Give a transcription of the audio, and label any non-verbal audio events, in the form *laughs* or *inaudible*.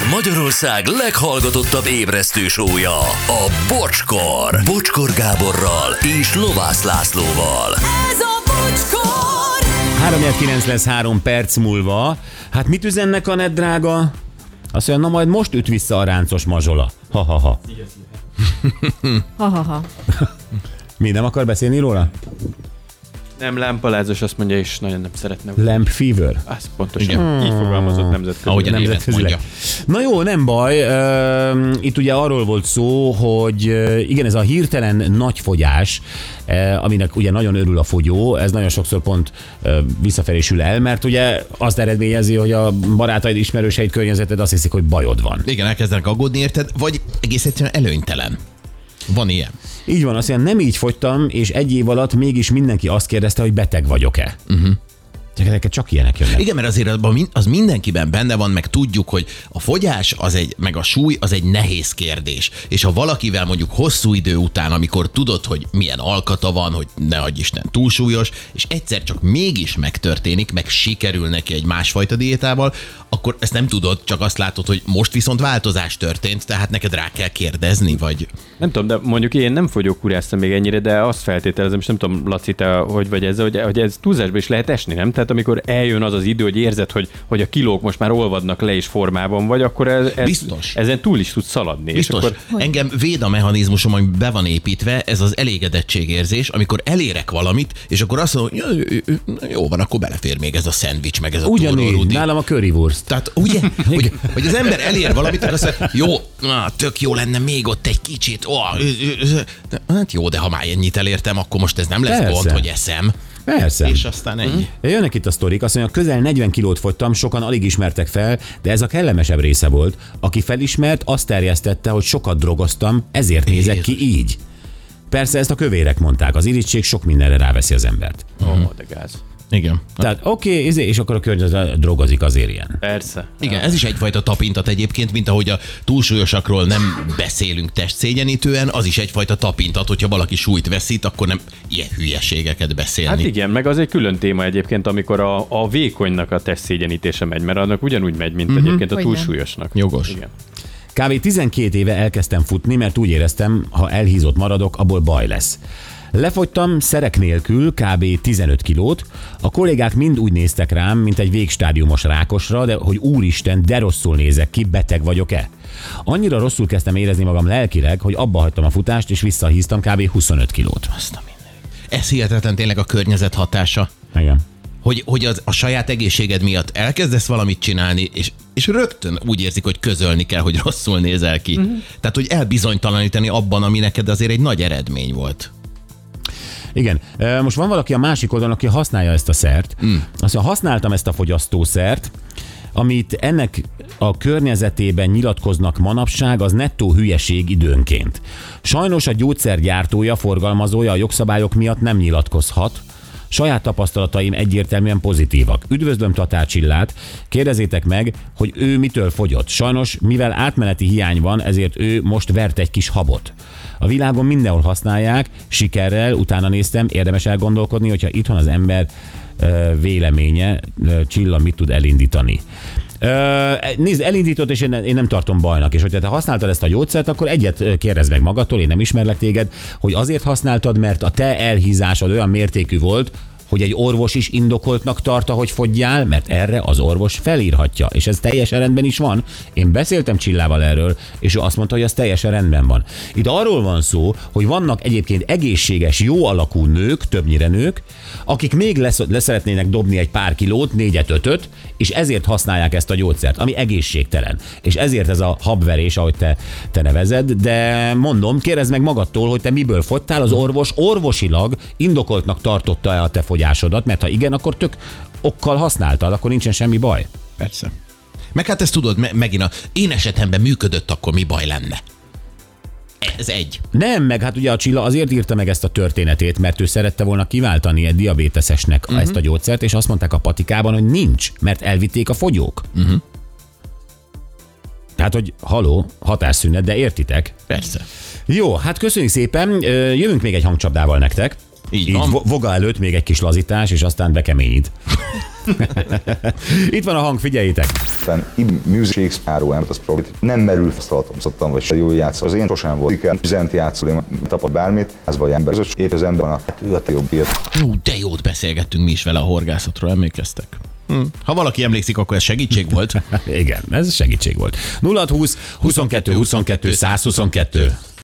Ez Magyarország leghallgatottabb ébresztő sója, a Bocskor. Bocskor Gáborral és Lovász Lászlóval. Ez a bocskor! 3 lesz három perc múlva. Hát mit üzennek a net drága? Azt mondja, na majd most üt vissza a ráncos mazsola. Ha-ha-ha. Ha-ha-ha. Mi, nem akar beszélni róla? Nem, lámpalázos azt mondja, és nagyon nem szeretne. Lamp fever. Az pontosan. Igen. Így fogalmazott nemzetközi. Ahogy Nemzetközileg. mondja. Na jó, nem baj. Itt ugye arról volt szó, hogy igen, ez a hirtelen nagy fogyás, aminek ugye nagyon örül a fogyó, ez nagyon sokszor pont ö, visszafelé sül el, mert ugye azt eredményezi, hogy a barátaid, ismerőseid, környezeted azt hiszik, hogy bajod van. Igen, elkezdenek aggódni, érted? Vagy egész egyszerűen előnytelen. Van ilyen. Így van, azt mondja, nem így fogytam, és egy év alatt mégis mindenki azt kérdezte, hogy beteg vagyok-e. Uh-huh. Ezeket csak ilyenek jönnek. Igen, mert azért az mindenkiben benne van, meg tudjuk, hogy a fogyás az egy, meg a súly az egy nehéz kérdés. És ha valakivel mondjuk hosszú idő után, amikor tudod, hogy milyen alkata van, hogy ne adj Isten túlsúlyos, és egyszer csak mégis megtörténik, meg sikerül neki egy másfajta diétával, akkor ezt nem tudod, csak azt látod, hogy most viszont változás történt, tehát neked rá kell kérdezni, vagy Nem tudom, de mondjuk én nem fogyókúráztam még ennyire, de azt feltételezem, és nem tudom, Laci, te hogy vagy ezzel, hogy, hogy ez túlzásba is lehet esni, nem? Tehát amikor eljön az az idő, hogy érzed, hogy, hogy a kilók most már olvadnak le és formában vagy, akkor ez, ez, Biztos. ezen túl is tudsz szaladni. Biztos. És akkor, Engem véd a mechanizmusom, ami be van építve, ez az elégedettségérzés, amikor elérek valamit, és akkor azt mondom, hogy jó, van, akkor belefér még ez a szendvics, meg ez a Ugyanígy, nálam a currywurst. Tehát ugye, *laughs* hogy, hogy az ember elér valamit, akkor azt mondja, jó, na, tök jó lenne még ott egy kicsit. Ó, ö, ö, ö. De, hát jó, de ha már ennyit elértem, akkor most ez nem lesz Persze. gond, hogy eszem. Persze. És aztán ennyi. Jönnek itt a sztorik, azt mondja, közel 40 kilót fogytam, sokan alig ismertek fel, de ez a kellemesebb része volt. Aki felismert, azt terjesztette, hogy sokat drogoztam, ezért nézek ki így. Persze ezt a kövérek mondták, az irítség sok mindenre ráveszi az embert. ó, oh, de gáz. Igen. Tehát oké, okay, és akkor a környezet drogozik azért ilyen. Persze. Igen, ez is egyfajta tapintat egyébként, mint ahogy a túlsúlyosakról nem beszélünk testszégyenítően, az is egyfajta tapintat, hogyha valaki súlyt veszít, akkor nem ilyen hülyeségeket beszélni. Hát igen, meg az egy külön téma egyébként, amikor a, a vékonynak a testszégyenítése megy, mert annak ugyanúgy megy, mint uh-huh. egyébként a túlsúlyosnak. Jogos. Igen. Kb. 12 éve elkezdtem futni, mert úgy éreztem, ha elhízott maradok, abból baj lesz. Lefogytam szerek nélkül kb. 15 kilót, a kollégák mind úgy néztek rám, mint egy végstádiumos rákosra, de hogy úristen, de rosszul nézek ki, beteg vagyok-e? Annyira rosszul kezdtem érezni magam lelkileg, hogy abba hagytam a futást, és visszahíztam kb. 25 kilót. Azt a. Ez hihetetlen tényleg a környezet hatása. Igen. hogy, hogy az, a saját egészséged miatt elkezdesz valamit csinálni, és, és rögtön úgy érzik, hogy közölni kell, hogy rosszul nézel ki. Uh-huh. Tehát, hogy elbizonytalanítani abban, ami neked azért egy nagy eredmény volt. Igen. Most van valaki a másik oldalon, aki használja ezt a szert. Mm. Azt mondja, használtam ezt a fogyasztószert, amit ennek a környezetében nyilatkoznak manapság, az nettó hülyeség időnként. Sajnos a gyógyszergyártója, forgalmazója a jogszabályok miatt nem nyilatkozhat, Saját tapasztalataim egyértelműen pozitívak. Üdvözlöm Tatár Csillát, kérdezétek meg, hogy ő mitől fogyott. Sajnos, mivel átmeneti hiány van, ezért ő most vert egy kis habot. A világon mindenhol használják, sikerrel, utána néztem, érdemes elgondolkodni, hogyha itthon az ember véleménye, Csilla mit tud elindítani. Nézd, elindított, és én, nem tartom bajnak, és hogyha te használtad ezt a gyógyszert, akkor egyet ö, kérdezd meg magadtól, én nem ismerlek téged, hogy azért használtad, mert a te elhízásod olyan mértékű volt, hogy egy orvos is indokoltnak tarta, hogy fogyjál, mert erre az orvos felírhatja, és ez teljesen rendben is van. Én beszéltem Csillával erről, és ő azt mondta, hogy az teljesen rendben van. Itt arról van szó, hogy vannak egyébként egészséges, jó alakú nők, többnyire nők, akik még lesz, leszeretnének dobni egy pár kilót, négyet, ötöt, és ezért használják ezt a gyógyszert, ami egészségtelen. És ezért ez a habverés, ahogy te, te nevezed, de mondom, kérdezd meg magadtól, hogy te miből fogytál, az orvos orvosilag indokoltnak tartotta-e a te fogyásodat, mert ha igen, akkor tök okkal használtad, akkor nincsen semmi baj. Persze. Meg hát ezt tudod, me- megint a én esetemben működött, akkor mi baj lenne? Ez egy. Nem, meg hát ugye a Csilla azért írta meg ezt a történetét, mert ő szerette volna kiváltani egy diabéteszesnek uh-huh. ezt a gyógyszert, és azt mondták a patikában, hogy nincs, mert elvitték a fogyók. Uh-huh. Tehát, hogy haló, hatásszünet, de értitek? Persze. Jó, hát köszönjük szépen, jövünk még egy hangcsapdával nektek. Így Így van. vo- voga előtt még egy kis lazítás, és aztán bekeményít. Itt van a hang, figyeljétek. Aztán im music ember, az probléma. Nem merül faszalatom, szoktam, vagy se jó játszol. Az én sosem volt. Igen, üzent játszol, én tapad bármit, ez vagy ember. Ez épp az ember van a, ő a te jobb ilyet. Ú, de jót beszélgettünk mi is vele a horgászatról, emlékeztek? Hm. Ha valaki emlékszik, akkor ez segítség volt. *laughs* Igen, ez segítség volt. 0620 22 22 122.